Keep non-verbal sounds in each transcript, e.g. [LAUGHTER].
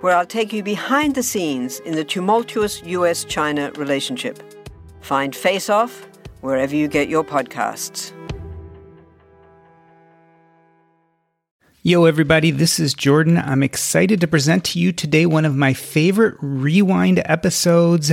where I'll take you behind the scenes in the tumultuous US China relationship. Find Face Off wherever you get your podcasts. Yo, everybody, this is Jordan. I'm excited to present to you today one of my favorite rewind episodes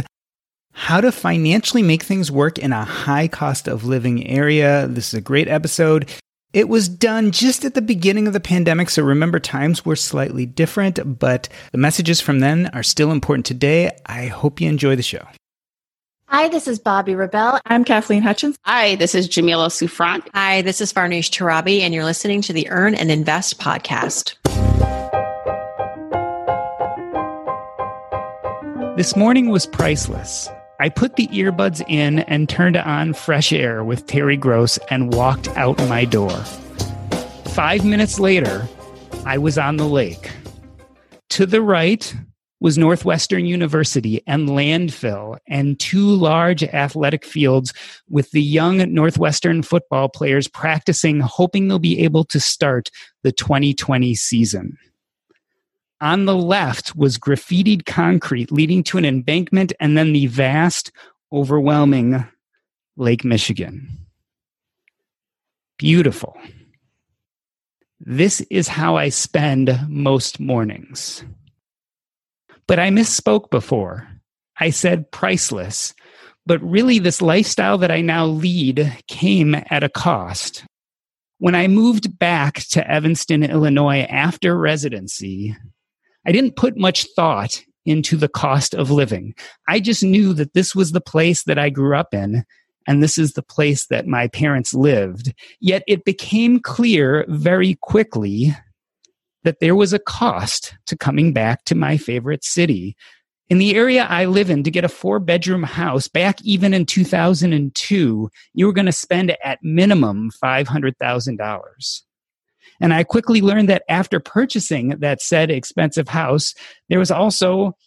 how to financially make things work in a high cost of living area. This is a great episode. It was done just at the beginning of the pandemic, so remember times were slightly different, but the messages from then are still important today. I hope you enjoy the show. Hi, this is Bobbi Rebell. I'm Kathleen Hutchins. Hi, this is Jamila Souffrant. Hi, this is Farnoosh Torabi, and you're listening to the Earn and Invest podcast. This morning was priceless. I put the earbuds in and turned on fresh air with Terry Gross and walked out my door. Five minutes later, I was on the lake. To the right was Northwestern University and landfill and two large athletic fields with the young Northwestern football players practicing, hoping they'll be able to start the 2020 season. On the left was graffitied concrete leading to an embankment and then the vast, overwhelming Lake Michigan. Beautiful. This is how I spend most mornings. But I misspoke before. I said priceless, but really, this lifestyle that I now lead came at a cost. When I moved back to Evanston, Illinois after residency, I didn't put much thought into the cost of living. I just knew that this was the place that I grew up in and this is the place that my parents lived. Yet it became clear very quickly that there was a cost to coming back to my favorite city. In the area I live in, to get a four bedroom house back even in 2002, you were going to spend at minimum $500,000. And I quickly learned that after purchasing that said expensive house, there was also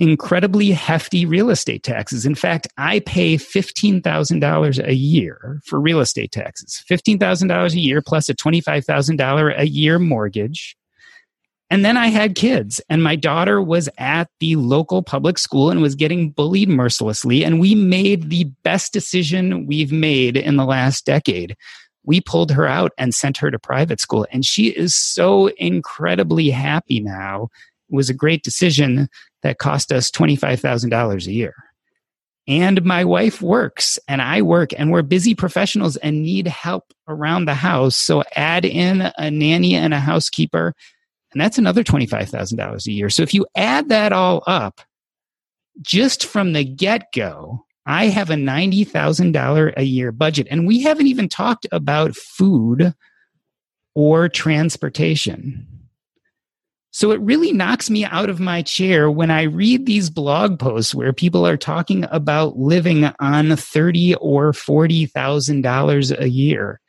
incredibly hefty real estate taxes. In fact, I pay $15,000 a year for real estate taxes. $15,000 a year plus a $25,000 a year mortgage. And then I had kids, and my daughter was at the local public school and was getting bullied mercilessly. And we made the best decision we've made in the last decade we pulled her out and sent her to private school. And she is so incredibly happy now. It was a great decision that cost us $25,000 a year. And my wife works and I work and we're busy professionals and need help around the house. So add in a nanny and a housekeeper, and that's another $25,000 a year. So if you add that all up, just from the get go, I have a $90,000 a year budget. And we haven't even talked about food or transportation. So it really knocks me out of my chair when I read these blog posts where people are talking about living on thirty or forty thousand dollars a year.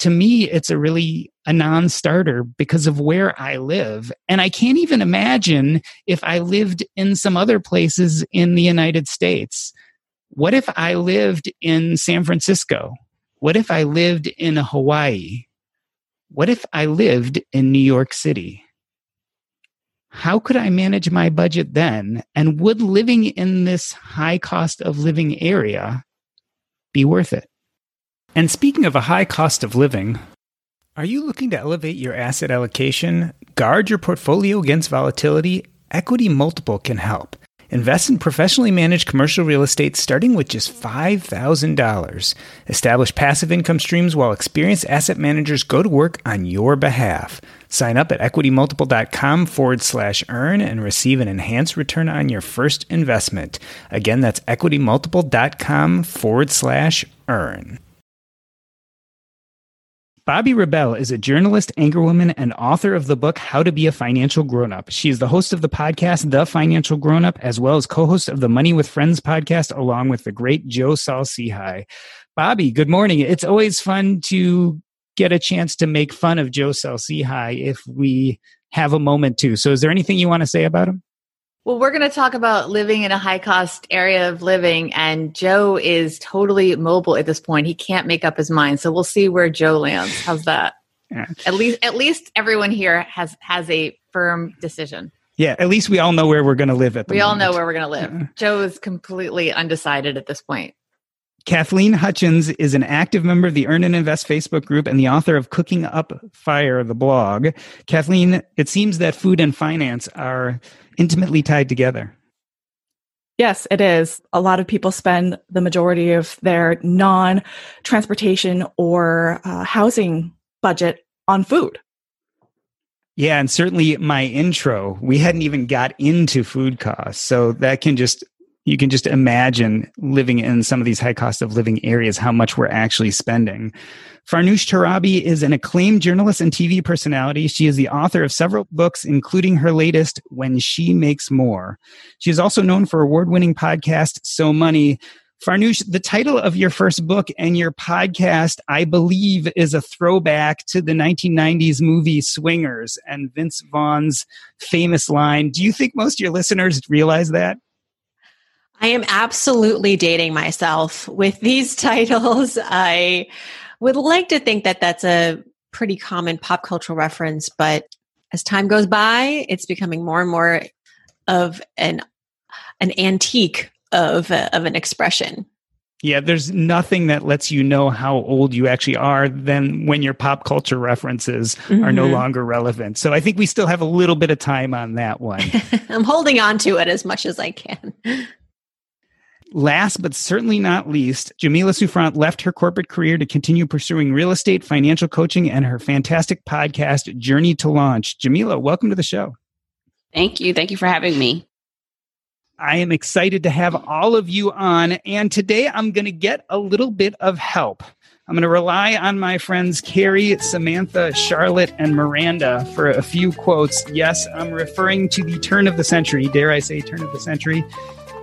To me, it's a really a non-starter because of where I live. And I can't even imagine if I lived in some other places in the United States. What if I lived in San Francisco? What if I lived in Hawaii? What if I lived in New York City? How could I manage my budget then? And would living in this high cost of living area be worth it? And speaking of a high cost of living, are you looking to elevate your asset allocation, guard your portfolio against volatility? Equity Multiple can help. Invest in professionally managed commercial real estate starting with just $5,000. Establish passive income streams while experienced asset managers go to work on your behalf. Sign up at equitymultiple.com forward slash earn and receive an enhanced return on your first investment. Again, that's equitymultiple.com forward slash earn. Bobbi Rebell is a journalist, anchorwoman, and author of the book How to Be a Financial Grown-Up. She is the host of the podcast The Financial Grown-Up, as well as co-host of the Money with Friends podcast, along with the great Joe Saul-Sehy. Good morning. It's always fun to get a chance to make fun of Joe Saul-Sehy if we have a moment to. So is there anything you want to say about him? Well, we're going to talk about living in a high cost area of living, and Joe is totally mobile at this point. He can't make up his mind, so we'll see where Joe lands. How's that? Yeah. At least, at least everyone here has has a firm decision. Yeah, at least we all know where we're going to live at the We moment. all know where we're going to live. Yeah. Joe is completely undecided at this point. Kathleen Hutchins is an active member of the Earn and Invest Facebook group and the author of Cooking Up Fire, the blog. Kathleen, it seems that food and finance are intimately tied together. Yes, it is. A lot of people spend the majority of their non transportation or uh, housing budget on food. Yeah, and certainly my intro, we hadn't even got into food costs. So that can just you can just imagine living in some of these high cost of living areas, how much we're actually spending. Farnoosh Torabi is an acclaimed journalist and TV personality. She is the author of several books, including her latest, When She Makes More. She is also known for award winning podcast, So Money. Farnoosh, the title of your first book and your podcast, I believe, is a throwback to the 1990s movie Swingers and Vince Vaughn's famous line. Do you think most of your listeners realize that? I am absolutely dating myself with these [LAUGHS] titles. I would like to think that that's a pretty common pop cultural reference, but as time goes by, it's becoming more and more of an an antique of a, of an expression. Yeah, there's nothing that lets you know how old you actually are than when your pop culture references mm-hmm. are no mm-hmm. longer relevant. So I think we still have a little bit of time on that one. [LAUGHS] I'm holding on to it as much as I can. Last but certainly not least, Jamila Souffrant left her corporate career to continue pursuing real estate, financial coaching, and her fantastic podcast, Journey to Launch. Jamila, welcome to the show. Thank you. Thank you for having me. I am excited to have all of you on. And today I'm going to get a little bit of help. I'm going to rely on my friends Carrie, Samantha, Charlotte, and Miranda for a few quotes. Yes, I'm referring to the turn of the century, dare I say, turn of the century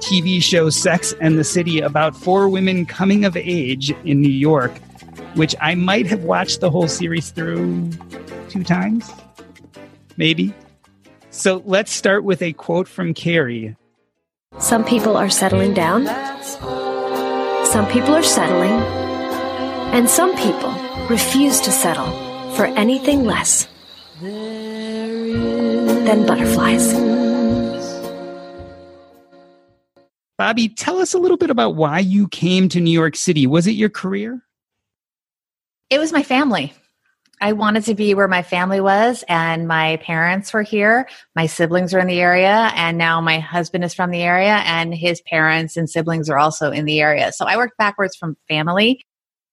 TV show Sex and the City about four women coming of age in New York, which I might have watched the whole series through two times, maybe. So let's start with a quote from Carrie. Some people are settling down, some people are settling, and some people refuse to settle for anything less than butterflies. Bobbi, tell us a little bit about why you came to New York City. Was it your career? It was my family. I wanted to be where my family was, and my parents were here. My siblings are in the area, and now my husband is from the area, and his parents and siblings are also in the area. So I worked backwards from family.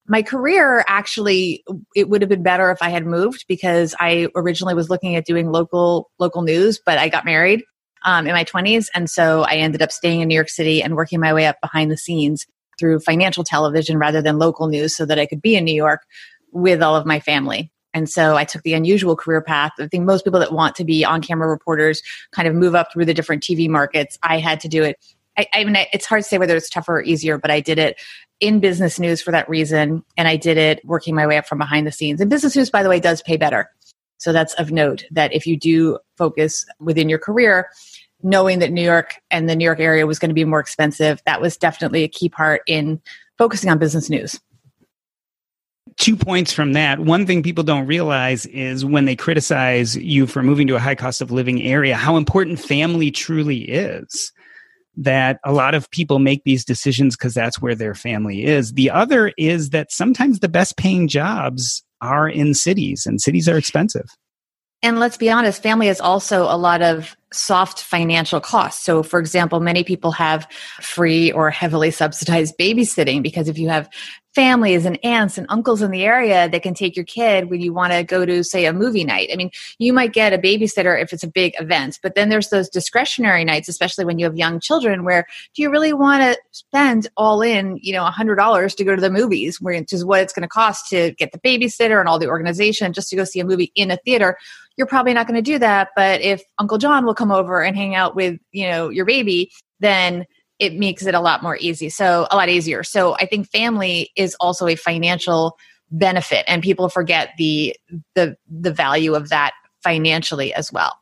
My career actually, it would have been better if I had moved because I originally was looking at doing local local news, but I got married um, in my 20s. And so I ended up staying in New York City and working my way up behind the scenes through financial television rather than local news so that I could be in New York with all of my family. And so I took the unusual career path. I think most people that want to be on camera reporters kind of move up through the different TV markets. I had to do it. I, I mean, it's hard to say whether it's tougher or easier, but I did it in business news for that reason. And I did it working my way up from behind the scenes. And business news, by the way, does pay better. So that's of note that if you do focus within your career, knowing that New York and the New York area was going to be more expensive, that was definitely a key part in focusing on business news. Two points from that. One thing people don't realize is when they criticize you for moving to a high cost of living area, how important family truly is. That a lot of people make these decisions because that's where their family is. The other is that sometimes the best paying jobs are in cities and cities are expensive. And let's be honest, family is also a lot of soft financial costs. So, for example, many people have free or heavily subsidized babysitting because if you have families and aunts and uncles in the area that can take your kid when you want to go to, say, a movie night. I mean, you might get a babysitter if it's a big event, but then there's those discretionary nights, especially when you have young children, where do you really want to spend all in, you know, a $100 to go to the movies, which is what it's going to cost to get the babysitter and all the organization just to go see a movie in a theater? You're probably not going to do that. But if Uncle John will come over and hang out with, you know, your baby, then it makes it a lot more easy. So a lot easier. So I think family is also a financial benefit and people forget the the the value of that financially as well.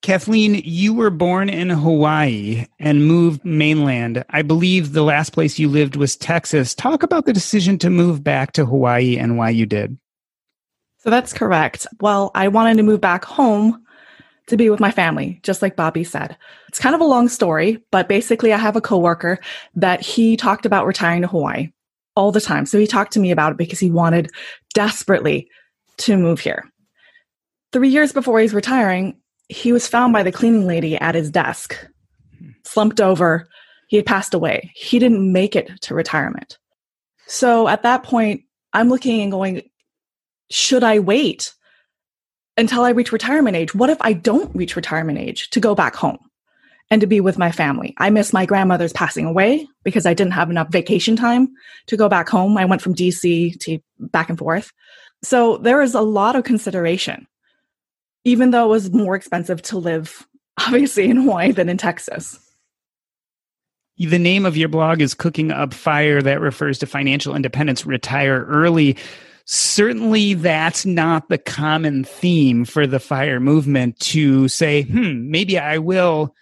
Kathleen, you were born in Hawaii and moved mainland. I believe the last place you lived was Texas. Talk about the decision to move back to Hawaii and why you did. So that's correct. Well, I wanted to move back home to be with my family, just like Bobbi said. It's kind of a long story, but basically, I have a coworker that he talked about retiring to Hawaii all the time. So he talked to me about it because he wanted desperately to move here. Three years before he's retiring, he was found by the cleaning lady at his desk, slumped over. He had passed away. He didn't make it to retirement. So at that point, I'm looking and going, should I wait until I reach retirement age. What if I don't reach retirement age to go back home and to be with my family? I miss my grandmother's passing away because I didn't have enough vacation time to go back home. I went from DC to back and forth. So there is a lot of consideration, even though it was more expensive to live, [LAUGHS] obviously, in Hawaii than in Texas. The name of your blog is Cooking Up Fire. That refers to financial independence, retire early certainly that's not the common theme for the fire movement to say, hmm, maybe I will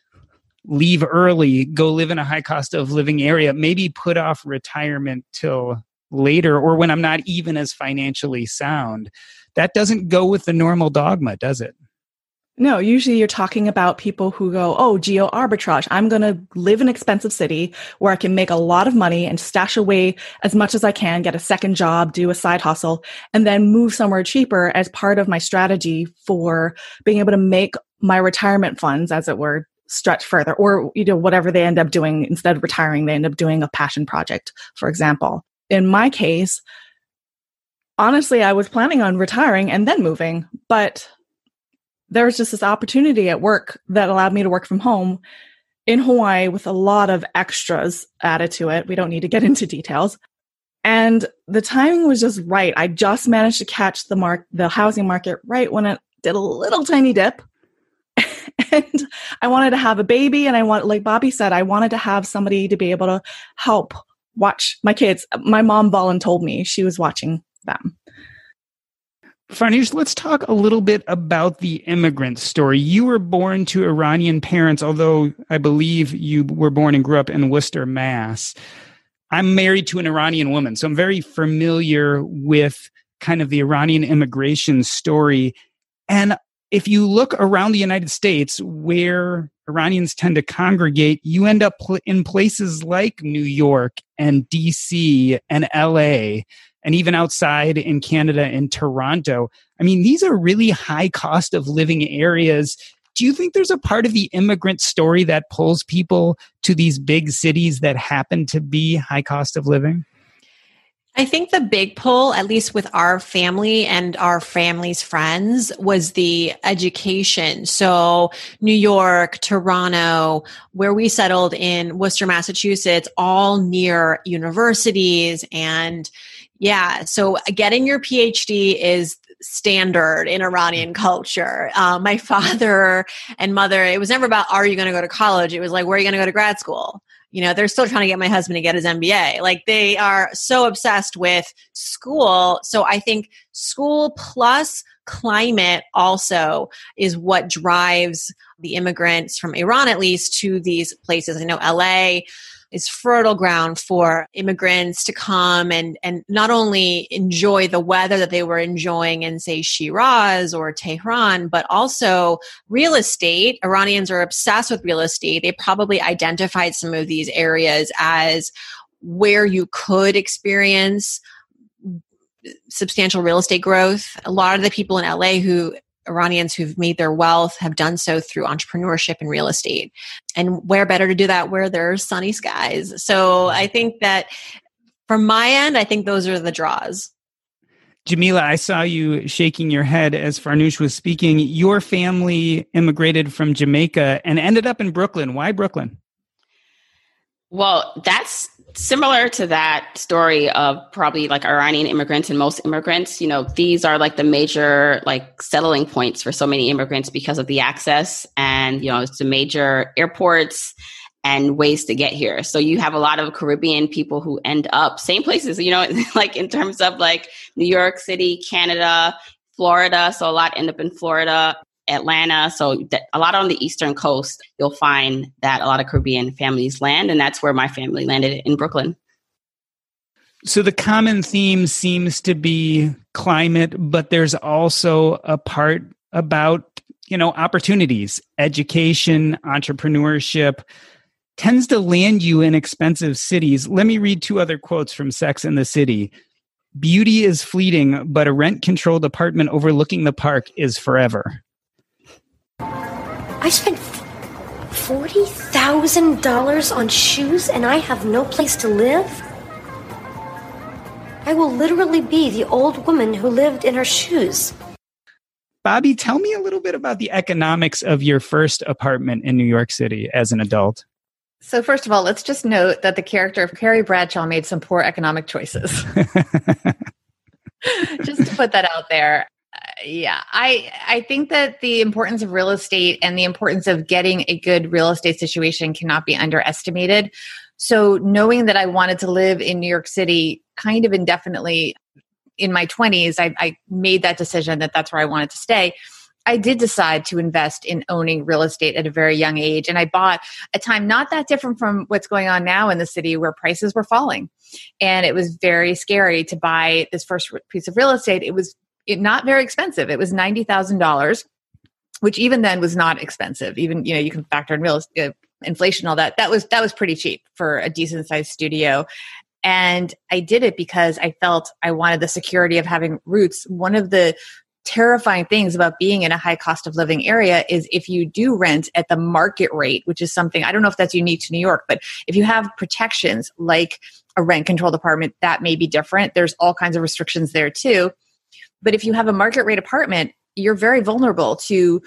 leave early, go live in a high cost of living area, maybe put off retirement till later or when I'm not even as financially sound. That doesn't go with the normal dogma, does it? No, usually you're talking about people who go, oh, geo arbitrage. I'm going to live in an expensive city where I can make a lot of money and stash away as much as I can, get a second job, do a side hustle, and then move somewhere cheaper as part of my strategy for being able to make my retirement funds, as it were, stretch further or, you know, whatever they end up doing instead of retiring, they end up doing a passion project, for example. In my case, honestly, I was planning on retiring and then moving, but there was just this opportunity at work that allowed me to work from home in Hawaii with a lot of extras added to it. We don't need to get [LAUGHS] into details. And the timing was just right. I just managed to catch the mark the housing market right when it did a little tiny dip. [LAUGHS] and I wanted to have a baby and I want like Bobbi said, I wanted to have somebody to be able to help watch my kids. My mom voluntold me she was watching them. Farnoosh, let's talk a little bit about the immigrant story. You were born to Iranian parents, although I believe you were born and grew up in Worcester, Mass. I'm married to an Iranian woman, so I'm very familiar with kind of the Iranian immigration story. And if you look around the United States where Iranians tend to congregate, you end up in places like New York and DC and LA and even outside in Canada in Toronto. I mean, these are really high cost of living areas. Do you think there's a part of the immigrant story that pulls people to these big cities that happen to be high cost of living? I think the big pull, at least with our family and our family's friends, was the education. So, New York, Toronto, where we settled in Worcester, Massachusetts, all near universities and yeah. So getting your PhD is standard in Iranian culture. Uh, my [LAUGHS] father and mother, it was never about, are you going to go to college? It was like, where are you going to go to grad school? You know, they're still trying to get my husband to get his MBA. Like they are so obsessed with school. So I think school plus climate also is what drives the immigrants from Iran, at least, to these places. I know LA is fertile ground for immigrants to come and and not only enjoy the weather that they were enjoying in say Shiraz or Tehran but also real estate. Iranians are obsessed with real estate. They probably identified some of these areas as where you could experience substantial real estate growth. A lot of the people in LA who Iranians who've made their wealth have done so through entrepreneurship and real estate. And where better to do that where there's sunny skies. So I mm-hmm. think that from my end, I think those are the draws. Jamila, I saw you shaking your head as Farnoosh was speaking. Your family immigrated from Jamaica and ended up in Brooklyn. Why Brooklyn? Well, that's similar to that story of probably like Iranian immigrants and most immigrants. You know, these are like the major like settling points for so many immigrants because of the access and, you know, it's the major airports and ways to get here. So you have a lot of Caribbean people who end up same places, you know, [LAUGHS] like in terms of like New York City, Canada, Florida. So a lot end up in Florida, Atlanta. So a lot on the eastern coast, you'll find that a lot of Caribbean families land, and that's where my family landed in Brooklyn. So the common theme seems to be climate, but there's also a part about you know opportunities, education, entrepreneurship tends to land you in expensive cities. Let me read two other quotes from Sex and the City. Beauty is fleeting, but a rent controlled apartment overlooking the park is forever. I spent $40,000 on shoes and I have no place to live? I will literally be the old woman who lived in her shoes. Bobbi, tell me a little bit about the economics of your first apartment in New York City as an adult. So, first of all, let's just note that the character of Carrie Bradshaw made some poor economic choices. [LAUGHS] [LAUGHS] just to put that out there. Yeah, I I think that the importance of real estate and the importance of getting a good real estate situation cannot be underestimated. So, knowing that I wanted to live in New York City kind of indefinitely in my 20s, I, I made that decision that that's where I wanted to stay. I did decide to invest in owning real estate at a very young age. And I bought a time not that different from what's going on now in the city where prices were falling. And it was very scary to buy this first piece of real estate. It was not very expensive. It was $90,000, which even then was not expensive. Even, you know, you can factor in real. Uh, inflation all that that was that was pretty cheap for a decent sized studio and I did it because I felt I wanted the security of having roots. One of the terrifying things about being in a high cost of living area is if you do rent at the market rate, which is something I don't know if that's unique to New York, but if you have protections like a rent controlled apartment, that may be different. There's all kinds of restrictions there too. But if you have a market rate apartment, you're very vulnerable to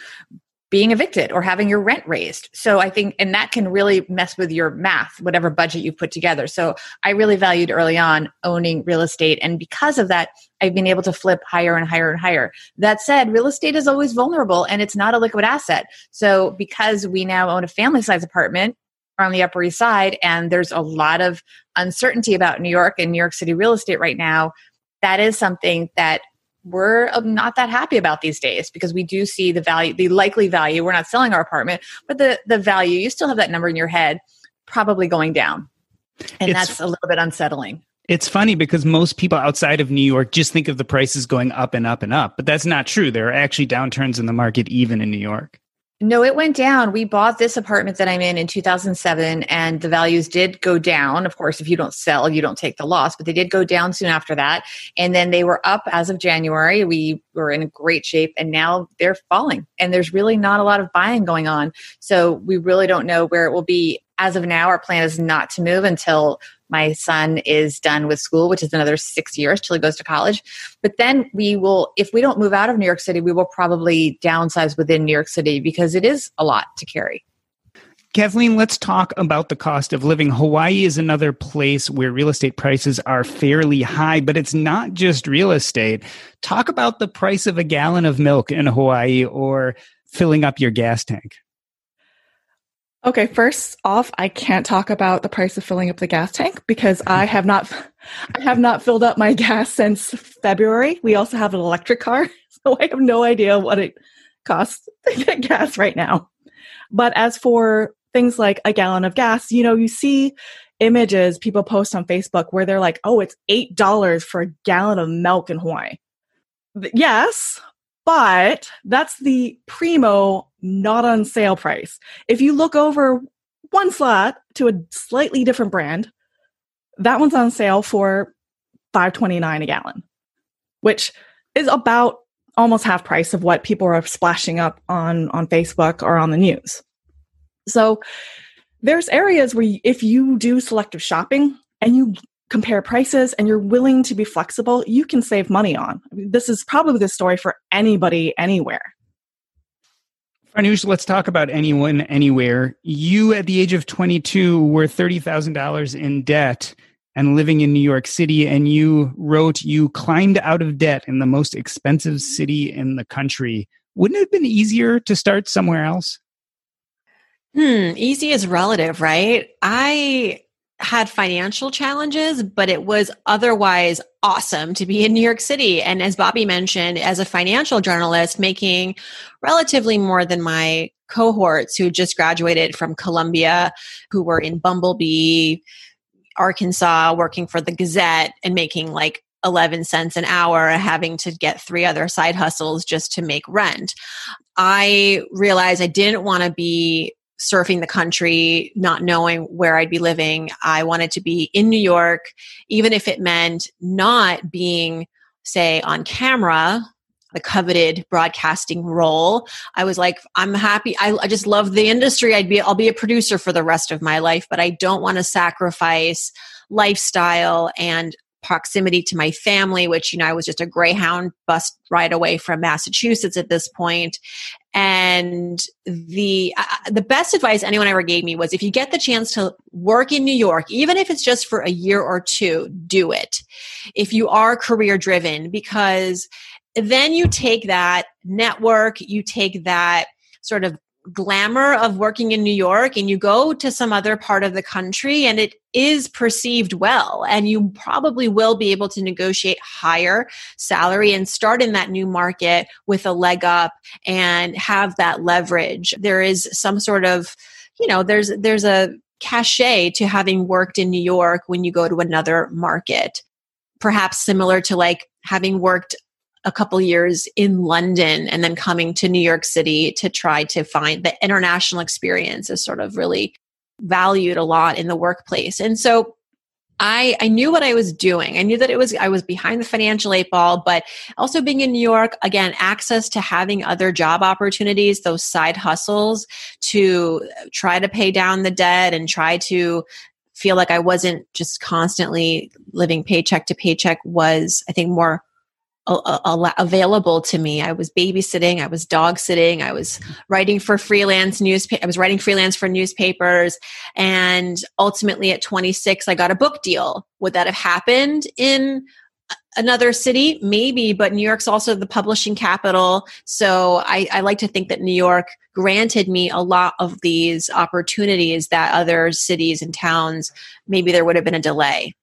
being evicted or having your rent raised. So I think, and that can really mess with your math, whatever budget you've put together. So I really valued early on owning real estate. And because of that, I've been able to flip higher and higher and higher. That said, real estate is always vulnerable and it's not a liquid asset. So because we now own a family size apartment, on the Upper East Side, and there's a lot of uncertainty about New York and New York City real estate right now. That is something that we're um, not that happy about these days because we do see the value, the likely value. We're not selling our apartment, but the the value you still have that number in your head, probably going down, and it's, that's a little bit unsettling. It's funny because most people outside of New York just think of the prices going up and up and up, but that's not true. There are actually downturns in the market even in New York. No, it went down. We bought this apartment that I'm in in 2007, and the values did go down. Of course, if you don't sell, you don't take the loss, but they did go down soon after that. And then they were up as of January. We were in great shape, and now they're falling. And there's really not a lot of buying going on. So we really don't know where it will be. As of now, our plan is not to move until my son is done with school, which is another six years till he goes to college. But then we will, if we don't move out of New York City, we will probably downsize within New York City because it is a lot to carry. Kathleen, let's talk about the cost of living. Hawaii is another place where real estate prices are fairly high, but it's not just real estate. Talk about the price of a gallon of milk in Hawaii or filling up your gas tank. Okay, first off, I can't talk about the price of filling up the gas tank because I have not [LAUGHS] I have not filled up my [LAUGHS] gas since February. We also have an electric car, [LAUGHS] so I have no idea what it costs to get gas right now. But as for things like a gallon of gas, you know, you see images people post on Facebook where they're like, "Oh, it's $8 for a gallon of milk in Hawaii." Yes, but that's the primo not on sale price. If you look over one slot to a slightly different brand, that one's on sale for 5.29 a gallon, which is about almost half price of what people are splashing up on on Facebook or on the news. So there's areas where if you do selective shopping and you compare prices and you're willing to be flexible, you can save money on. This is probably the story for anybody anywhere. Farnoosh, let's talk about anyone anywhere. You, at the age of 22, were $30,000 in debt and living in New York City, and you wrote you climbed out of debt in the most expensive city in the country. Wouldn't it have been easier to start somewhere else? Hmm, easy is relative, right? I had financial challenges, but it was otherwise awesome to be in New York City. And as Bobbi mentioned, as a financial journalist, making relatively more than my cohorts who just graduated from Columbia, who were in Bumblebee, Arkansas, working for the Gazette and making like 11 cents an hour, having to get three other side hustles just to make rent. I realized I didn't want to be surfing the country, not knowing where I'd be living. I wanted to be in New York, even if it meant not being, say, on camera, the coveted broadcasting role. I was like, I'm happy. I, I just love the industry. I'd be, I'll be a producer for the rest of my life, but I don't want to sacrifice lifestyle and proximity to my family, which, you know, I was just a Greyhound bus ride away from Massachusetts at this point. And the, uh, the best advice anyone ever gave me was if you get the chance to work in New York, even if it's just for a year or two, do it. If you are career driven, because then you take that network, you take that sort of glamour of working in New York and you go to some other part of the country and it is perceived well and you probably will be able to negotiate higher salary and start in that new market with a leg up and have that leverage. There is some sort of you know there's there's a cachet to having worked in New York when you go to another market. Perhaps similar to like having worked a couple years in London and then coming to New York City to try to find the international experience is sort of really valued a lot in the workplace. And so I, I knew what I was doing. I knew that it was I was behind the financial eight ball, but also being in New York, again, access to having other job opportunities, those side hustles to try to pay down the debt and try to feel like I wasn't just constantly living paycheck to paycheck was, I think, more available to me. I was babysitting, I was dog sitting, I was writing for freelance newspaper. I was writing freelance for newspapers, and ultimately at 26, I got a book deal. Would that have happened in another city? Maybe, but New York's also the publishing capital, so I, I like to think that New York granted me a lot of these opportunities that other cities and towns maybe there would have been a delay.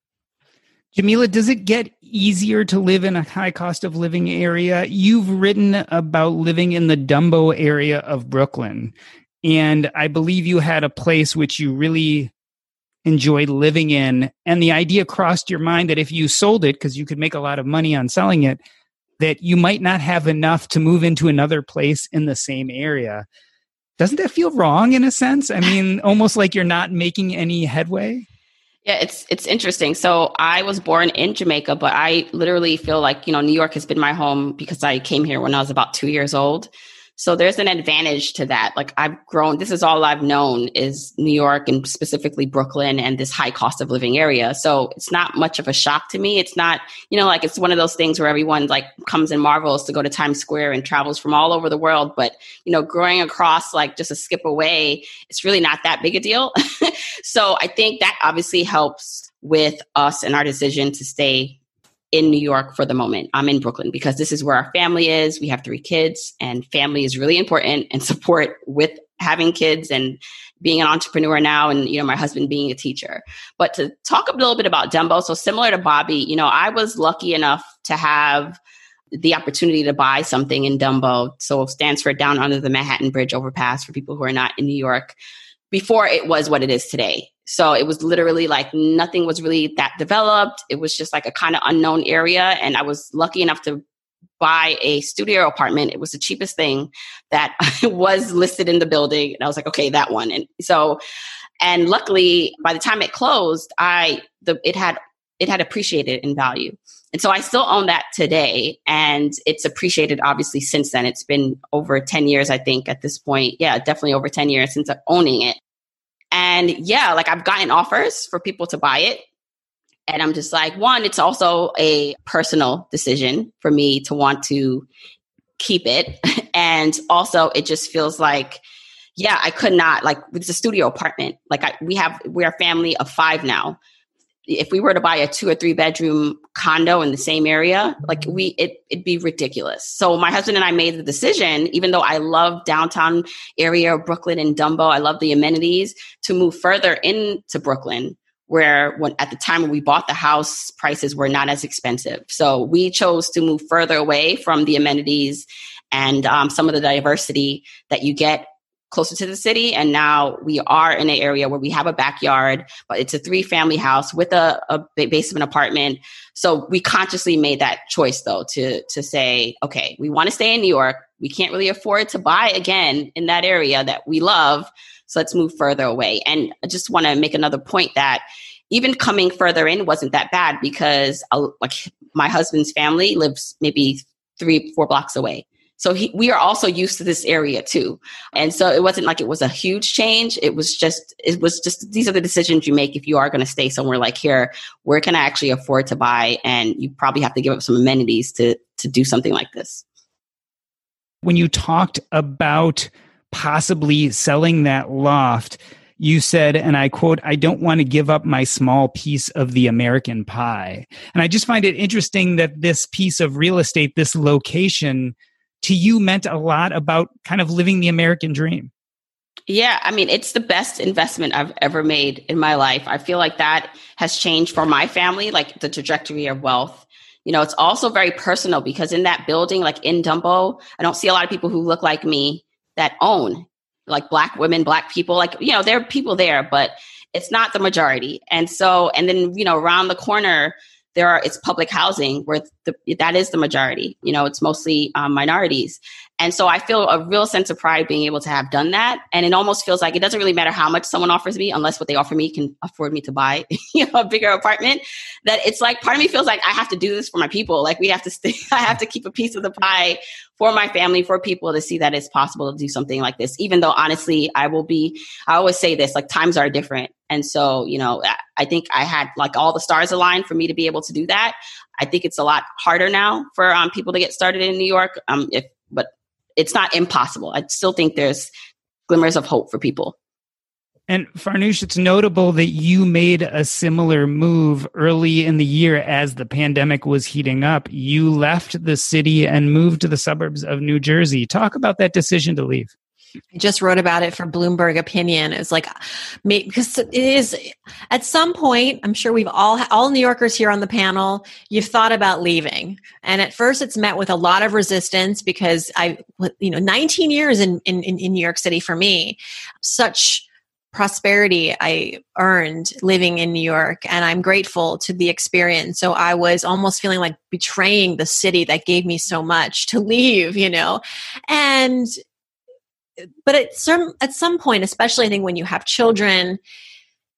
Jamila, does it get easier to live in a high cost of living area? You've written about living in the Dumbo area of Brooklyn. And I believe you had a place which you really enjoyed living in. And the idea crossed your mind that if you sold it, because you could make a lot of money on selling it, that you might not have enough to move into another place in the same area. Doesn't that feel wrong in a sense? I mean, almost like you're not making any headway? Yeah, it's it's interesting. So I was born in Jamaica, but I literally feel like, you know, New York has been my home because I came here when I was about 2 years old. So there's an advantage to that. Like I've grown, this is all I've known is New York and specifically Brooklyn and this high cost of living area. So it's not much of a shock to me. It's not, you know, like it's one of those things where everyone like comes and marvels to go to Times Square and travels from all over the world. But, you know, growing across like just a skip away, it's really not that big a deal. [LAUGHS] so I think that obviously helps with us and our decision to stay in New York for the moment. I'm in Brooklyn because this is where our family is. We have three kids, and family is really important and support with having kids and being an entrepreneur now and you know my husband being a teacher but to talk a little bit about dumbo so similar to bobby you know i was lucky enough to have the opportunity to buy something in dumbo so it stands for down under the manhattan bridge overpass for people who are not in new york before it was what it is today so it was literally like nothing was really that developed. It was just like a kind of unknown area. And I was lucky enough to buy a studio apartment. It was the cheapest thing that [LAUGHS] was listed in the building. And I was like, okay, that one. And so, and luckily by the time it closed, I, the, it had it had appreciated in value. And so I still own that today. And it's appreciated obviously since then. It's been over 10 years, I think, at this point. Yeah, definitely over 10 years since owning it. And yeah, like I've gotten offers for people to buy it. And I'm just like, one, it's also a personal decision for me to want to keep it. [LAUGHS] and also, it just feels like, yeah, I could not, like, it's a studio apartment. Like, I, we have, we're a family of five now if we were to buy a two or three bedroom condo in the same area, like we it it'd be ridiculous. So my husband and I made the decision, even though I love downtown area of Brooklyn and Dumbo, I love the amenities, to move further into Brooklyn, where when at the time when we bought the house, prices were not as expensive. So we chose to move further away from the amenities and um, some of the diversity that you get closer to the city and now we are in an area where we have a backyard but it's a three family house with a, a basement apartment. So we consciously made that choice though to to say okay we want to stay in new york. We can't really afford to buy again in that area that we love so let's move further away. And i just want to make another point that even coming further in wasn't that bad because like my husband's family lives maybe three four blocks away so he, we are also used to this area too. And so it wasn't like it was a huge change. It was just, it was just, these are the decisions you make if you are going to stay somewhere like here, where can I actually afford to buy? And you probably have to give up some amenities to, to do something like this. When you talked about possibly selling that loft, you said, and I quote, I don't want to give up my small piece of the American pie. And I just find it interesting that this piece of real estate, this location, to you meant a lot about kind of living the American dream. Yeah, I mean, it's the best investment I've ever made in my life. I feel like that has changed for my family, like the trajectory of wealth. You know, it's also very personal because in that building, like in Dumbo, I don't see a lot of people who look like me that own, like black women, black people. Like, you know, there are people there, but it's not the majority. And so, and then, you know, around the corner, there are it's public housing where the, that is the majority you know it's mostly um, minorities and so i feel a real sense of pride being able to have done that and it almost feels like it doesn't really matter how much someone offers me unless what they offer me can afford me to buy [LAUGHS] you know a bigger apartment that it's like part of me feels like i have to do this for my people like we have to stay [LAUGHS] i have to keep a piece of the pie for my family, for people to see that it's possible to do something like this. Even though honestly, I will be, I always say this, like times are different. And so, you know, I think I had like all the stars aligned for me to be able to do that. I think it's a lot harder now for um, people to get started in New York. Um, if, it's not impossible. I still think there's glimmers of hope for people. And Farnoosh, it's notable that you made a similar move early in the year as the pandemic was heating up. You left the city and moved to the suburbs of New Jersey. Talk about that decision to leave. I just wrote about it for Bloomberg Opinion. It was like, because it is at some point, I'm sure we've all, all New Yorkers here on the panel, you've thought about leaving. And at first it's met with a lot of resistance because I, you know, 19 years in, in, in New York City for me, such prosperity I earned living in New York, and I'm grateful to the experience. So I was almost feeling like betraying the city that gave me so much to leave, you know, and but at some at some point, especially I think when you have children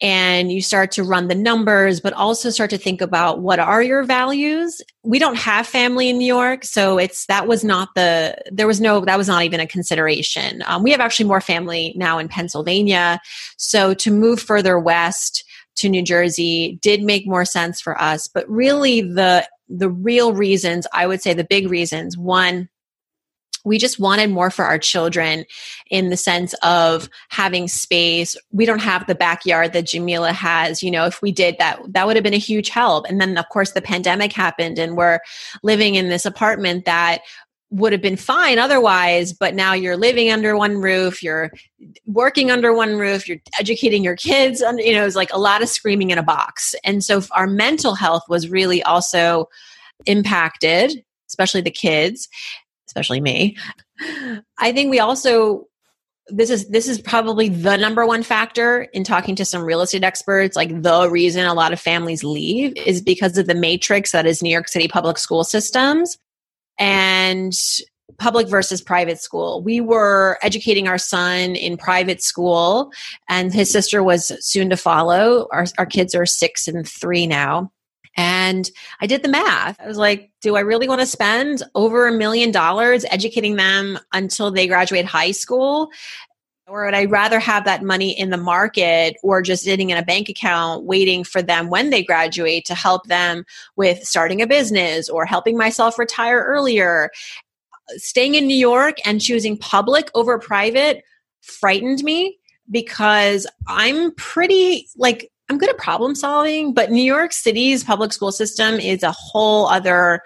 and you start to run the numbers but also start to think about what are your values. We don't have family in new york so it's that was not the there was no that was not even a consideration. Um, we have actually more family now in pennsylvania. So to move further west to new jersey did make more sense for us but really the the real reasons i would say the big reasons one we just wanted more for our children in the sense of having space. We don't have the backyard that Jamila has. You know, if we did that, that would have been a huge help. And then, of course, the pandemic happened and we're living in this apartment that would have been fine otherwise, but now you're living under one roof, you're working under one roof, you're educating your kids. Under, you know, it's like a lot of screaming in a box. And so our mental health was really also impacted, especially the kids especially me. I think we also this is this is probably the number one factor in talking to some real estate experts like the reason a lot of families leave is because of the matrix that is New York City public school systems and public versus private school. We were educating our son in private school and his sister was soon to follow. Our our kids are 6 and 3 now And I did the math. I was like, do I really want to spend over a million dollars educating them until they graduate high school? Or would I rather have that money in the market or just sitting in a bank account waiting for them when they graduate to help them with starting a business or helping myself retire earlier? Staying in New York and choosing public over private frightened me because I'm pretty like I'm good at problem solving, but New York City's public school system is a whole other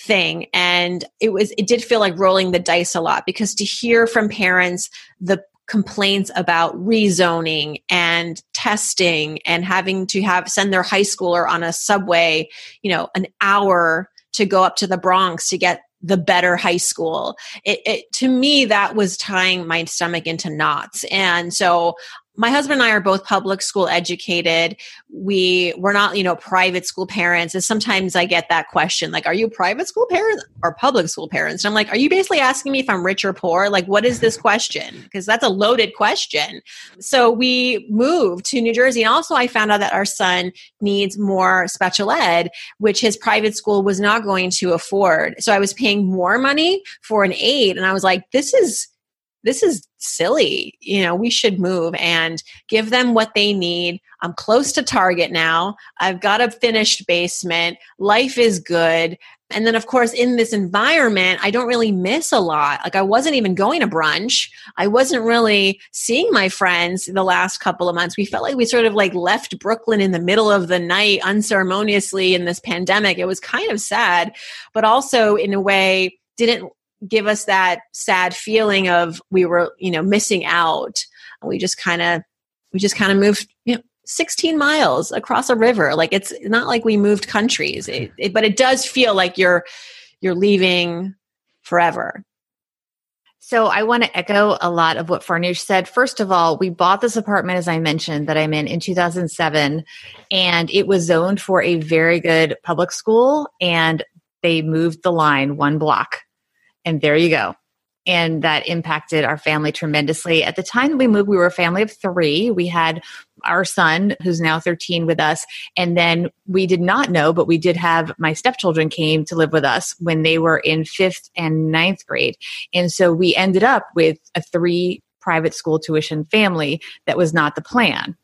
thing and it was it did feel like rolling the dice a lot because to hear from parents the complaints about rezoning and testing and having to have send their high schooler on a subway, you know, an hour to go up to the Bronx to get the better high school. It, it, to me that was tying my stomach into knots. And so my husband and I are both public school educated. We we're not, you know, private school parents. And sometimes I get that question, like, are you private school parents or public school parents? And I'm like, are you basically asking me if I'm rich or poor? Like, what is this question? Because that's a loaded question. So we moved to New Jersey. And also I found out that our son needs more special ed, which his private school was not going to afford. So I was paying more money for an aide. And I was like, this is this is silly. You know, we should move and give them what they need. I'm close to Target now. I've got a finished basement. Life is good. And then, of course, in this environment, I don't really miss a lot. Like, I wasn't even going to brunch. I wasn't really seeing my friends the last couple of months. We felt like we sort of like left Brooklyn in the middle of the night unceremoniously in this pandemic. It was kind of sad, but also in a way, didn't give us that sad feeling of we were you know missing out. We just kind of we just kind of moved you know 16 miles across a river. Like it's not like we moved countries. It, mm-hmm. it, but it does feel like you're you're leaving forever. So I want to echo a lot of what Farnoosh said. First of all, we bought this apartment, as I mentioned, that I'm in in 2007, and it was zoned for a very good public school, and they moved the line one block and there you go. And that impacted our family tremendously. At the time that we moved, we were a family of three. We had our son, who's now 13, with us. And then we did not know, but we did have my stepchildren came to live with us when they were in fifth and ninth grade. And so we ended up with a three private school tuition family that was not the plan.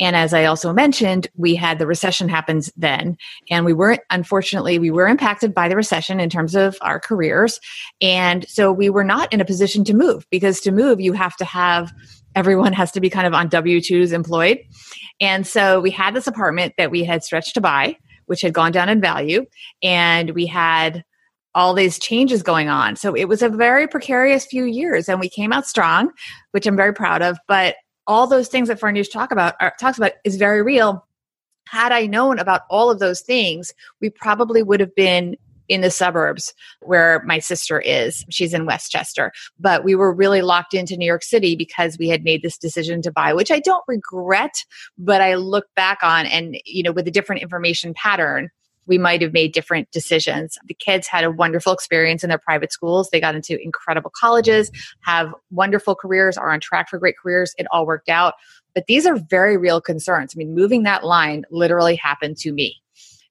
And as I also mentioned, we had the recession happens then, and we weren't, unfortunately, we were impacted by the recession in terms of our careers. And so we were not in a position to move because to move, you have to have everyone has to be kind of on W 2s employed. And so we had this apartment that we had stretched to buy, which had gone down in value. And we had all these changes going on. So it was a very precarious few years and we came out strong, which I'm very proud of. But all those things that Farnoosh talk about are, talks about is very real. Had I known about all of those things, we probably would have been in the suburbs where my sister is. She's in Westchester. But we were really locked into New York City because we had made this decision to buy, which I don't regret, but I look back on and, you know, with a different information pattern, we might have made different decisions. The kids had a wonderful experience in their private schools. They got into incredible colleges, have wonderful careers, are on track for great careers. It all worked out. But these are very real concerns. I mean, moving that line literally happened to me.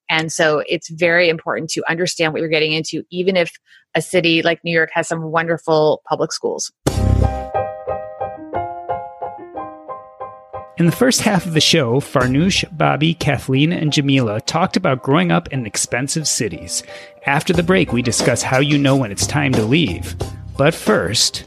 And so it's very important to understand what you're getting into, even if a city like New York has some wonderful public schools. In the first half of the show, Farnoosh, Bobbi, Kathleen, and Jamila talked about growing up in expensive cities. After the break, we discuss how you know when it's time to leave. But first,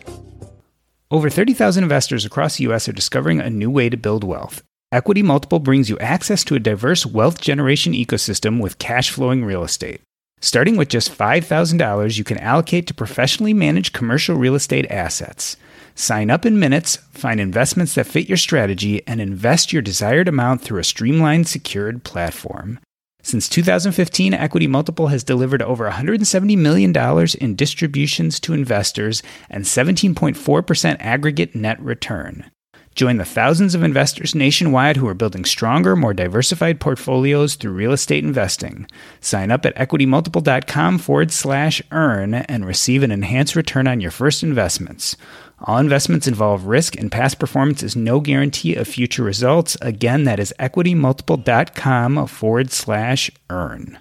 over 30,000 investors across the U.S. are discovering a new way to build wealth. Equity Multiple brings you access to a diverse wealth generation ecosystem with cash flowing real estate. Starting with just $5,000, you can allocate to professionally managed commercial real estate assets. Sign up in minutes, find investments that fit your strategy, and invest your desired amount through a streamlined, secured platform. Since 2015, Equity Multiple has delivered over $170 million in distributions to investors and 17.4% aggregate net return. Join the thousands of investors nationwide who are building stronger, more diversified portfolios through real estate investing. Sign up at equitymultiple.com forward slash earn and receive an enhanced return on your first investments. All investments involve risk, and past performance is no guarantee of future results. Again, that is equitymultiple.com forward slash earn.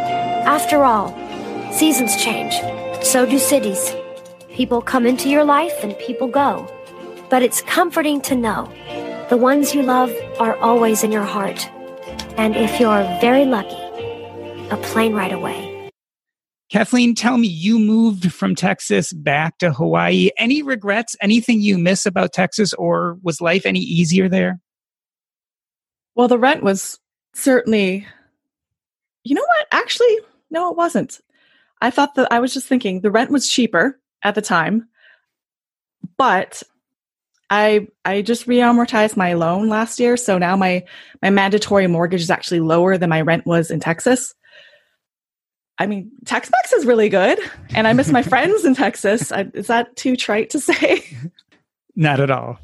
After all, seasons change. So do cities. People come into your life and people go. But it's comforting to know the ones you love are always in your heart. And if you're very lucky, a plane ride away. Kathleen, tell me, you moved from Texas back to Hawaii. Any regrets? Anything you miss about Texas, or was life any easier there? Well, the rent was certainly, you know what? Actually, no, it wasn't. I thought that I was just thinking the rent was cheaper at the time, but I I just reamortized my loan last year, so now my my mandatory mortgage is actually lower than my rent was in Texas. I mean, Tex-Mex is really good, and I miss my [LAUGHS] friends in Texas. I, is that too trite to say? Not at all.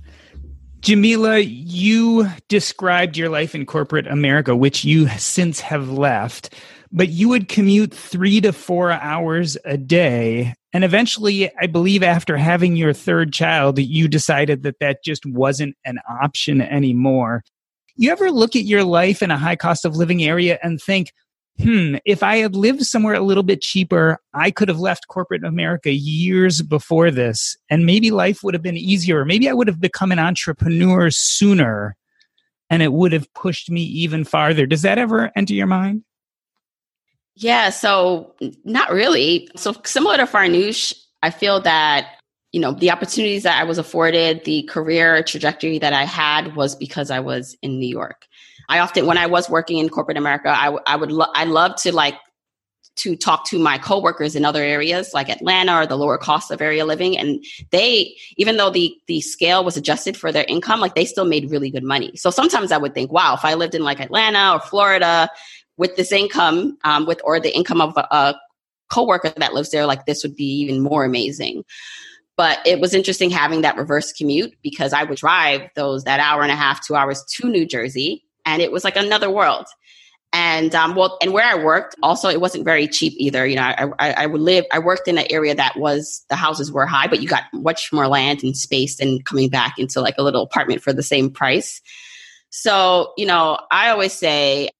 Jamila, you described your life in corporate America, which you since have left, but you would commute three to four hours a day. And eventually, I believe after having your third child, you decided that that just wasn't an option anymore. You ever look at your life in a high cost of living area and think, hmm, if I had lived somewhere a little bit cheaper, I could have left corporate America years before this, and maybe life would have been easier. Maybe I would have become an entrepreneur sooner, and it would have pushed me even farther. Does that ever enter your mind? Yeah, so not really. So similar to Farnoosh, I feel that you know the opportunities that I was afforded, the career trajectory that I had was because I was in New York. I often, when I was working in corporate America, I, would, lo- I love to like to talk to my coworkers in other areas like Atlanta or the lower cost of area living. And they, even though the the scale was adjusted for their income, like they still made really good money. So sometimes I would think, wow, if I lived in like Atlanta or Florida with this income, um, with or the income of a, a coworker that lives there, like this would be even more amazing. But it was interesting having that reverse commute because I would drive those that hour and a half, two hours to New Jersey and it was like another world. And um, well, and where I worked, also it wasn't very cheap either. You know, I, I, I would live. I worked in an area that was the houses were high, but you got much more land and space than coming back into like a little apartment for the same price. So you know, I always say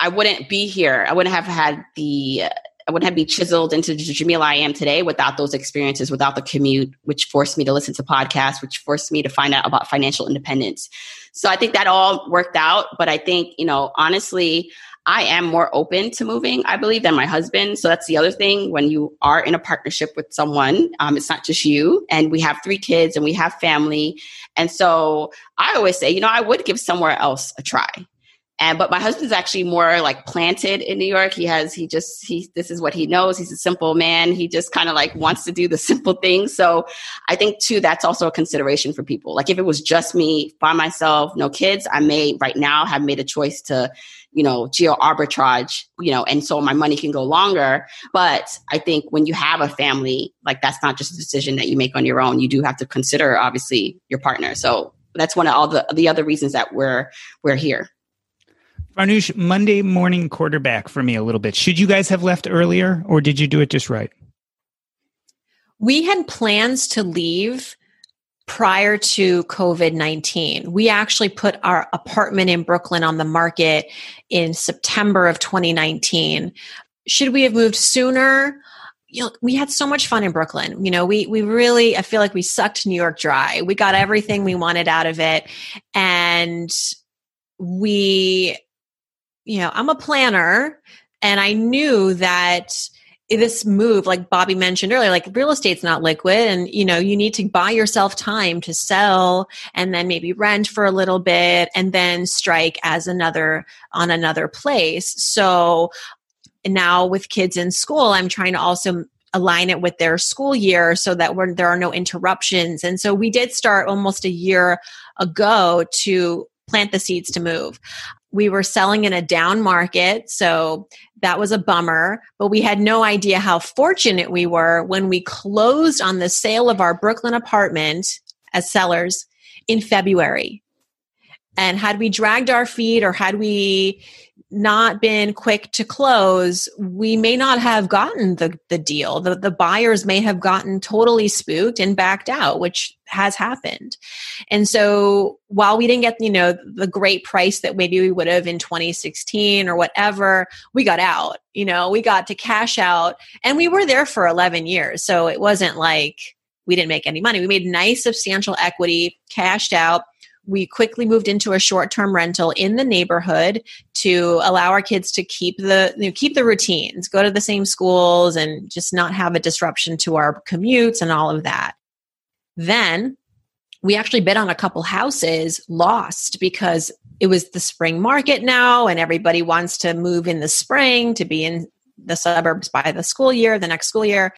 I wouldn't be here. I wouldn't have had the I wouldn't have been chiseled into the Jamila I am today without those experiences, without the commute, which forced me to listen to podcasts, which forced me to find out about financial independence. So I think that all worked out. But I think, you know, honestly, I am more open to moving, I believe, than my husband. So that's the other thing. When you are in a partnership with someone, um, it's not just you. And we have three kids and we have family. And so I always say, you know, I would give somewhere else a try. And but my husband's actually more like planted in New York. He has he just he this is what he knows. He's a simple man. He just kind of like wants to do the [LAUGHS] simple things. So I think too that's also a consideration for people. Like if it was just me by myself, no kids, I may right now have made a choice to you know, geo arbitrage, you know, and so my money can go longer. But I think when you have a family, like that's not just a decision that you make on your own. You do have to consider obviously your partner. So that's one of all the the other reasons that we're we're here. Farnoosh, Monday morning quarterback for me a little bit. Should you guys have left earlier or did you do it just right? We had plans to leave prior to COVID 19. We actually put our apartment in Brooklyn on the market in September of 2019. Should we have moved sooner? You know, we had so much fun in Brooklyn. You know, we we really I feel like we sucked New York dry. We got everything we wanted out of it and we you know, I'm a planner and I knew that this move, like Bobbi mentioned earlier, like real estate's not liquid and, you know, you need to buy yourself time to sell and then maybe rent for a little bit and then strike as another on another place. So now with kids in school, I'm trying to also align it with their school year so that there are no interruptions. And so we did start almost a year ago to plant the seeds to move we were selling in a down market. So that was a bummer, but we had no idea how fortunate we were when we closed on the sale of our Brooklyn apartment as sellers in February. And had we dragged our feet or had we not been quick to close, we may not have gotten the, the deal. The, the buyers may have gotten totally spooked and backed out, which has happened. And so while we didn't get, you know, the great price that maybe we would have in 2016 or whatever, we got out, you know, we got to cash out and we were there for 11 years. So it wasn't like we didn't make any money. We made nice substantial equity, cashed out we quickly moved into a short-term rental in the neighborhood to allow our kids to keep the you know, keep the routines, go to the same schools, and just not have a disruption to our commutes and all of that. Then we actually bid on a couple houses, lost because it was the spring market now, and everybody wants to move in the spring to be in the suburbs by the school year, the next school year.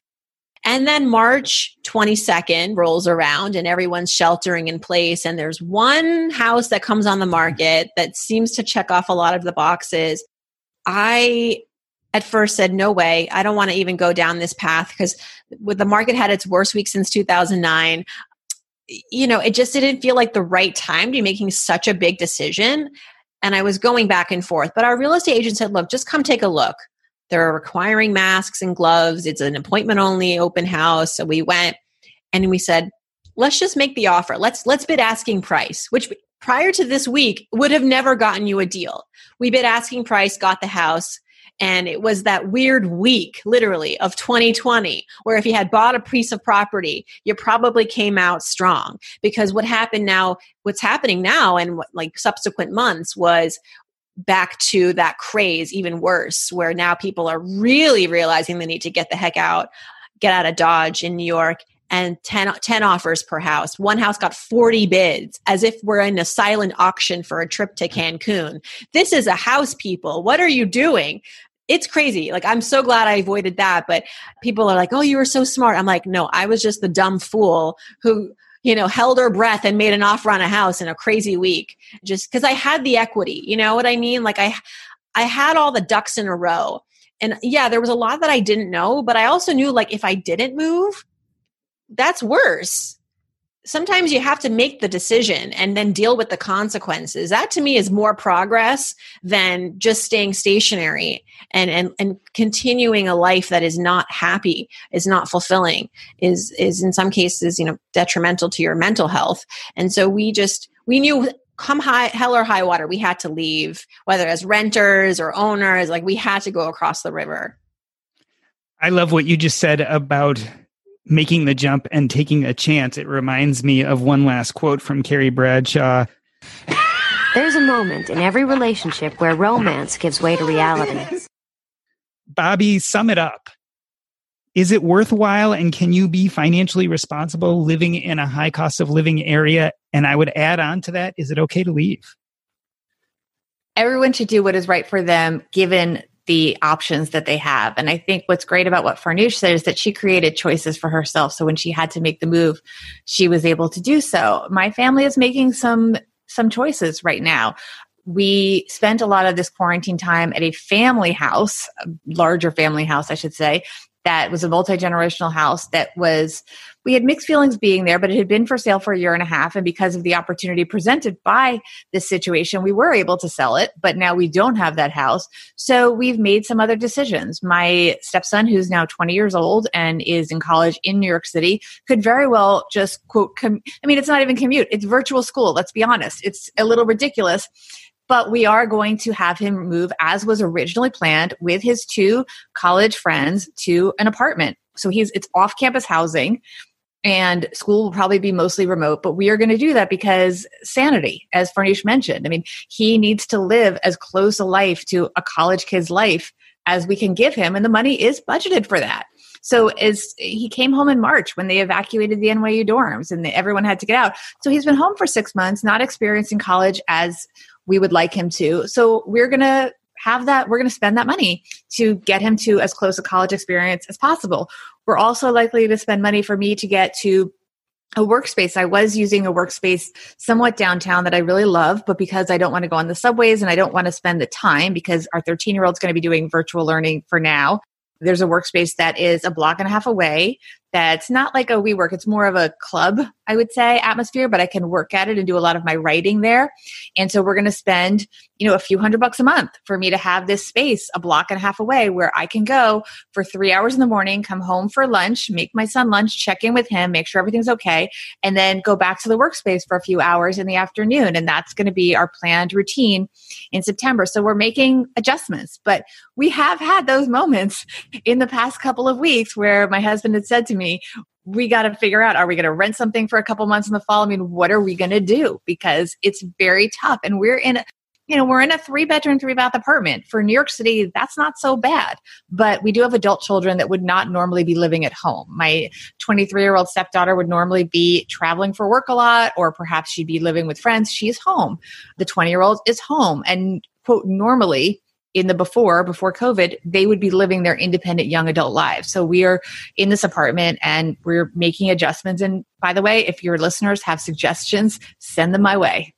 And then March 22nd rolls around and everyone's sheltering in place. And there's one house that comes on the market that seems to check off a lot of the boxes. I at first said, no way, I don't want to even go down this path because with the market had its worst week since 2009. You know, it just didn't feel like the right time to be making such a big decision. And I was going back and forth. But our real estate agent said, look, just come take a look. They're requiring masks and gloves. It's an appointment only open house. So we went and we said, let's just make the offer. Let's let's bid asking price, which prior to this week would have never gotten you a deal. We bid asking price, got the house, and it was that weird week, literally, of 2020, where if you had bought a piece of property, you probably came out strong. Because what happened now, what's happening now and what like subsequent months was back to that craze even worse where now people are really realizing they need to get the heck out get out of dodge in new york and 10, 10 offers per house. One house got 40 bids as if we're in a silent auction for a trip to cancun. This is a house people. What are you doing it's crazy. Like, I'm so glad I avoided that. But people are like, oh, you were so smart. I'm like, no, I was just the dumb fool who you know, held her breath and made an offer on a house in a crazy week just because I had the equity. You know what I mean? Like I, I had all the ducks in a row. And yeah, there was a lot that I didn't know, but I also knew like if I didn't move, that's worse sometimes you have to make the decision and then deal with the consequences. That to me is more progress than just staying stationary and and, and continuing a life that is not happy is not fulfilling is is in some cases you know detrimental to your mental health. And so we just we knew come high hell or high water we had to leave whether as renters or owners like we had to go across the river. I love what you just said about making the jump and taking a chance. It reminds me of one last quote from Carrie Bradshaw. There's a moment in every relationship where romance gives way to reality. Bobbi, sum it up. Is it worthwhile and can you be financially responsible living in a high cost of living area? And I would add on to that, is it okay to leave? Everyone should do what is right for them given the options that they have. And I think what's great about what Farnoosh said is that she created choices for herself. So when she had to make the move, she was able to do so. My family is making some some choices right now. We spent a lot of this quarantine time at a family house, a larger family house, I should say, that was a multi generational house that was, we had mixed feelings being there, but it had been for sale for a year and a half. And because of the opportunity presented by this situation, we were able to sell it, but now we don't have that house. So we've made some other decisions. My stepson, who's now 20 years old and is in college in New York City, could very well just quote, com- I mean, it's not even commute, it's virtual school. Let's be honest. It's a little ridiculous but we are going to have him move as was originally planned with his two college friends to an apartment. So he's it's off campus housing and school will probably be mostly remote, but we are going to do that because sanity, as Farnoosh mentioned. I mean, he needs to live as close a life to a college kid's life as we can give him, and the money is budgeted for that. So as he came home in March when they evacuated the NYU dorms and everyone had to get out. So he's been home for six months, not experiencing college as we would like him to. So we're going to have that, we're going to spend that money to get him to as close a college experience as possible. We're also likely to spend money for me to get to a workspace. I was using a workspace somewhat downtown that I really love, but because I don't want to go on the subways and I don't want to spend the time because our 13 year old is going to be doing virtual learning for now. There's a workspace that is a block and a half away that's not like a WeWork It's more of a club, I would say, atmosphere, but I can work at it and do a lot of my writing there. And so we're going to spend, you know, a few hundred bucks a month for me to have this space a block and a half away where I can go for three hours in the morning, come home for lunch, make my son lunch, check in with him, make sure everything's okay, and then go back to the workspace for a few hours in the afternoon. And that's going to be our planned routine in September. So we're making adjustments, but we have had those moments in the past couple of weeks where my husband had said to me, me, we got to figure out are we going to rent something for a couple months in the fall? I mean, what are we going to do? Because it's very tough. And we're in a, you know, we're in a three bedroom, three bath apartment. For New York City, that's not so bad. But we do have adult children that would not normally be living at home. My 23 year old stepdaughter would normally be traveling for work a lot, or perhaps she'd be living with friends. She's home. The 20 year old is home. And, quote, normally in the before before covid they would be living their independent young adult lives so we are in this apartment and we're making adjustments and by the way if your listeners have suggestions send them my way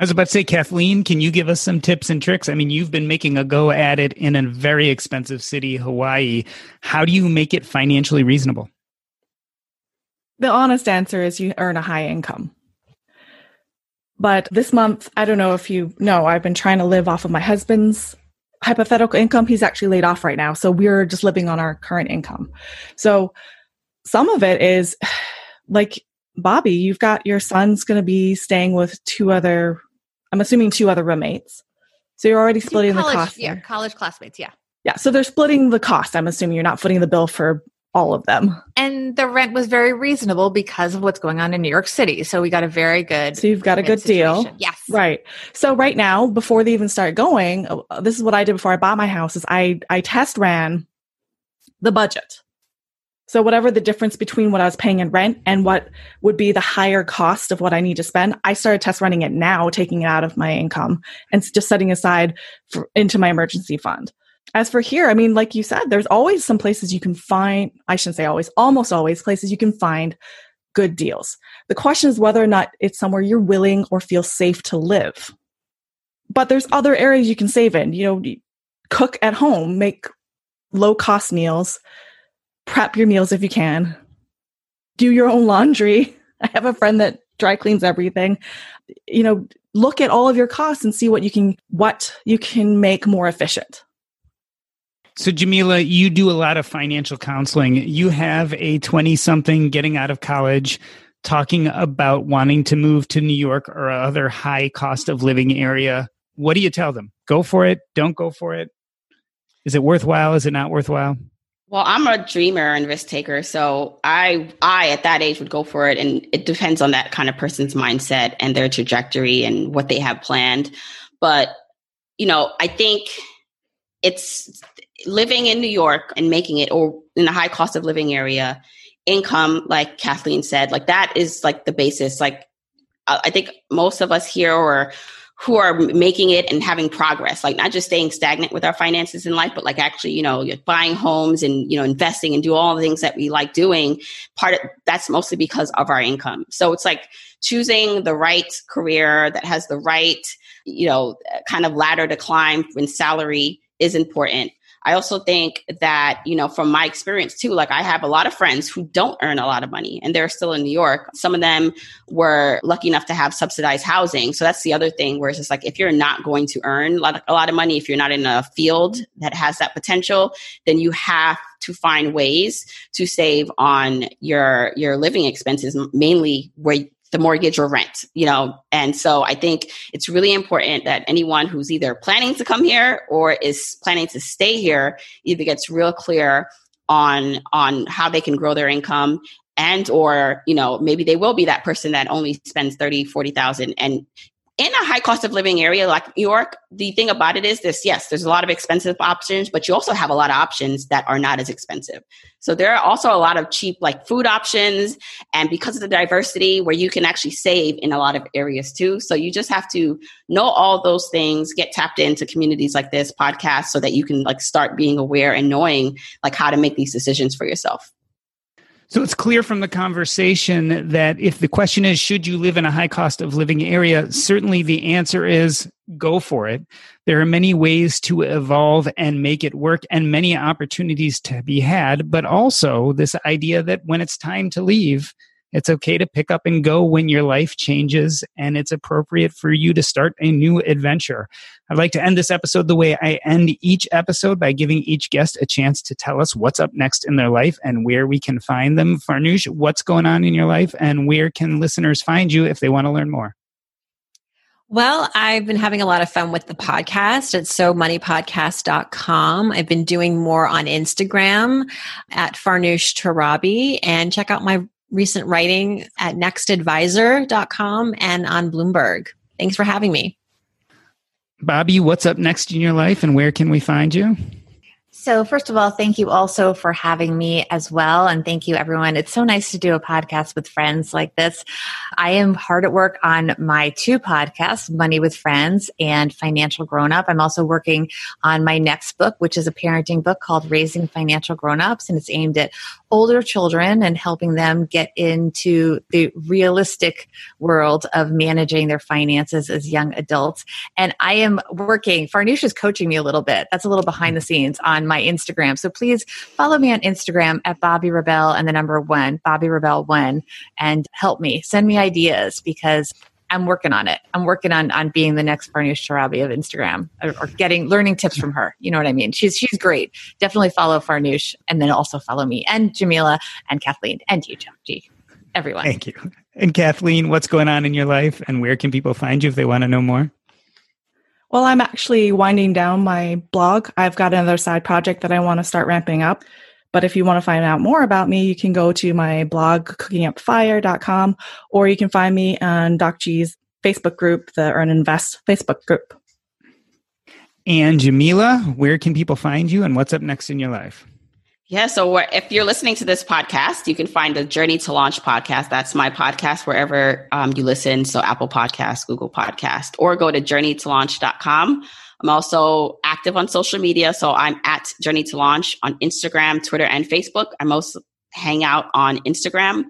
I was about to say, Kathleen, can you give us some tips and tricks? I mean, you've been making a go at it in a very expensive city, Hawaii. How do you make it financially reasonable? The honest answer is you earn a high income. But this month, I don't know if you know, I've been trying to live off of my husband's hypothetical income, he's actually laid off right now. So we're just living on our current income. So some of it is [SIGHS] like Bobbi, you've got your son's going to be staying with two other, I'm assuming two other roommates. So you're already splitting college, the cost. Yeah, college classmates. Yeah. Yeah. So they're splitting the cost. I'm assuming you're not footing the bill for all of them. And the rent was very reasonable because of what's going on in New York City. So we got a very good. So you've got a good situation. deal. Yes. Right. So right now, before they even start going, uh, this is what I did before I bought my house is I I test ran the budget. So whatever the difference between what I was paying in rent and what would be the higher cost of what I need to spend, I started test running it now, taking it out of my income and just setting aside for, into my emergency fund as for here, I mean, like you said, there's always some places you can find, I shouldn't say always, almost always places you can find good deals. The question is whether or not it's somewhere you're willing or feel safe to live. But there's other areas you can save in. You know, cook at home, make low cost meals, prep your meals if you can, do your own laundry. [LAUGHS] I have a friend that dry cleans everything. You know, look at all of your costs and see what you can what you can make more efficient. So, Jamila, you do a lot of financial counseling. You have a 20 something getting out of college talking about wanting to move to New York or other high cost of living area. What do you tell them? Go for it? Don't go for it? Is it worthwhile? Is it not worthwhile? Well, I'm a dreamer and risk taker, so I I at that age would go for it and it depends on that kind of person's mindset and their trajectory and what they have planned. But, you know, I think it's living in New York and making it or in a high cost of living area, income, like Kathleen said, like that is like the basis. Like I think most of us here are who are making it and having progress, like not just staying stagnant with our finances in life, but like actually, you know, buying homes and, you know, investing and do all the things that we like doing. Part of that's mostly because of our income. So it's like choosing the right career that has the right, you know, kind of ladder to climb in salary is important. I also think that, you know, from my experience too, like I have a lot of friends who don't earn a lot of money and they're still in New York. Some of them were lucky enough to have subsidized housing. So that's the other thing where it's just like if you're not going to earn a lot of, a lot of money, if you're not in a field that has that potential, then you have to find ways to save on your your living expenses mainly where the mortgage or rent, you know. And so I think it's really important that anyone who's either planning to come here or is planning to stay here either gets real clear on on how they can grow their income and or you know maybe they will be that person that only spends 30 40,000 and in a high cost of living area like New York, the thing about it is this yes, there's a lot of expensive options, but you also have a lot of options that are not as expensive. So there are also a lot of cheap like food options and because of the diversity where you can actually save in a lot of areas too. So you just have to know all those things, get tapped into communities like this podcast so that you can like start being aware and knowing like how to make these decisions for yourself. So it's clear from the conversation that if the question is, should you live in a high cost of living area? Certainly the answer is go for it. There are many ways to evolve and make it work and many opportunities to be had, but also this idea that when it's time to leave, it's okay to pick up and go when your life changes and it's appropriate for you to start a new adventure. I'd like to end this episode the way I end each episode by giving each guest a chance to tell us what's up next in their life and where we can find them. Farnoosh, what's going on in your life and where can listeners find you if they want to learn more? Well, I've been having a lot of fun with the podcast at somoneypodcast.com. I've been doing more on Instagram at Farnoosh Torabi and check out my recent writing at nextadvisor.com and on Bloomberg. Thanks for having me. Bobbi, what's up next in your life and where can we find you? So, first of all, thank you also for having me as well. And thank you, everyone. It's so nice to do a podcast with friends like this. I am hard at work on my two podcasts, Money with Friends and Financial Grown Up. I'm also working on my next book, which is a parenting book called Raising Financial Grown Ups. And it's aimed at older children and helping them get into the realistic world of managing their finances as young adults. And I am working, Farnoosh is coaching me a little bit. That's a little behind the scenes on my Instagram. So please follow me on Instagram at Bobbi Rebell and the number one, Bobbi Rebell one, and help me. Send me ideas because I'm working on it. I'm working on on being the next Farnoosh Sharabi of Instagram or, or, getting learning tips from her. You know what I mean? She's she's great. Definitely follow Farnoosh and then also follow me and Jamila and Kathleen and you, G. Everyone. Thank you. And Kathleen, what's going on in your life and where can people find you if they want to know more? Well, I'm actually winding down my blog. I've got another side project that I want to start ramping up. But if you want to find out more about me, you can go to my blog, cookingupfire.com, or you can find me on Doc G's Facebook group, the Earn Invest Facebook group. And Jamila, where can people find you and what's up next in your life? Yeah, so if you're listening to this podcast, you can find the Journey to Launch podcast. That's my podcast wherever um, you listen. So Apple Podcast, Google Podcast, or go to journeytolaunch.com. I'm also active on social media. So I'm at Journey to Launch on Instagram, Twitter, and Facebook. I most hang out on Instagram.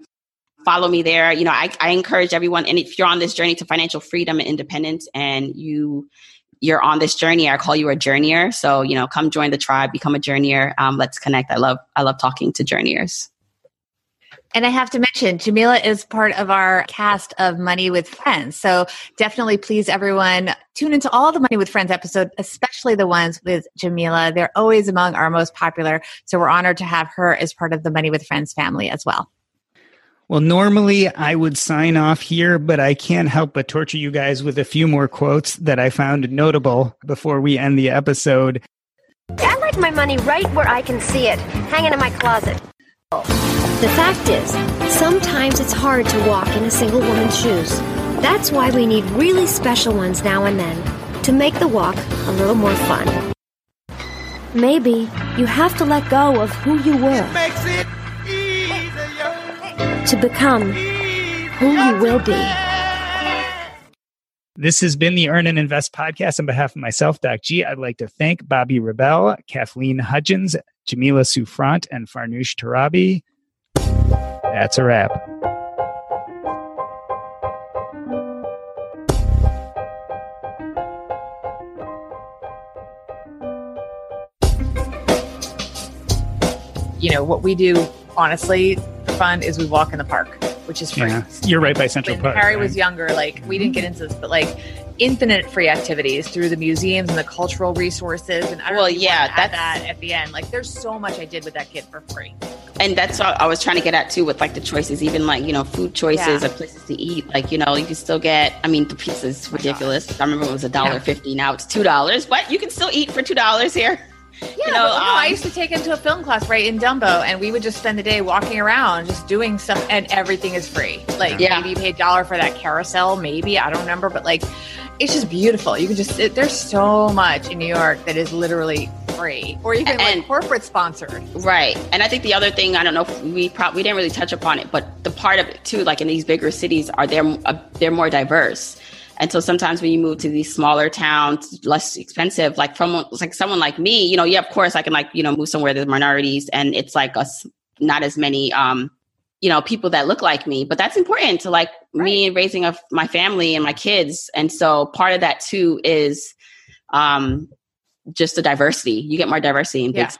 Follow me there. You know, I, I encourage everyone, and if you're on this journey to financial freedom and independence and you you're on this journey, I call you a journeyer. So, you know, come join the tribe, become a journeyer. Um, let's connect. I love I love talking to journeyers. And I have to mention, Jamila is part of our cast of Money with Friends. So definitely, please, everyone, tune into all the Money with Friends episodes, especially the ones with Jamila. They're always among our most popular. So we're honored to have her as part of the Money with Friends family as well. Well, normally I would sign off here, but I can't help but torture you guys with a few more quotes that I found notable before we end the episode. I like my money right where I can see it, hanging in my closet. The fact is, sometimes it's hard to walk in a single woman's shoes. That's why we need really special ones now and then to make the walk a little more fun. Maybe you have to let go of who you were to become who you will be. This has been the Earn and Invest podcast. On behalf of myself, Doc G, I'd like to thank Bobbi Rebell, Kathleen Hudgens, Jamila Souffrant, and Farnoosh Torabi. That's a wrap. You know, what we do, honestly, for fun is we walk in the park, which is free. Yeah, you're right by Central when Park. Harry right? was younger, like we didn't get into this, but like infinite free activities through the museums and the cultural resources. And I Well, really yeah, that's- that at the end. Like there's so much I did with that kid for free. And that's what I was trying to get at too with like the choices, even like, you know, food choices Yeah. or places to eat. Like, you know, you can still get, I mean, the pizza's oh ridiculous. I remember it was a dollar fifty. Now it's $2, but you can still eat for $2 here. Yeah, You know, but, no, I um, used to take him to a film class right in Dumbo, and we would just spend the day walking around, just doing stuff, and everything is free. Like Yeah. maybe you pay a dollar for that carousel, maybe I don't remember, but like it's just beautiful. You can just there's so much in New York that is literally free, or even And- like corporate sponsored. Right. And I think the other thing, I don't know if we probably we didn't really touch upon it, but the part of it too, like in these bigger cities, are they're uh, they're more diverse. And so sometimes when you move to these smaller towns, less expensive, like from like someone like me, you know, yeah, of course I can like, you know, move somewhere there's minorities and it's like us not as many um you know people that look like me but that's important to like right. me raising of my family and my kids and so part of that too is um just the diversity you get more diversity in big yeah. cities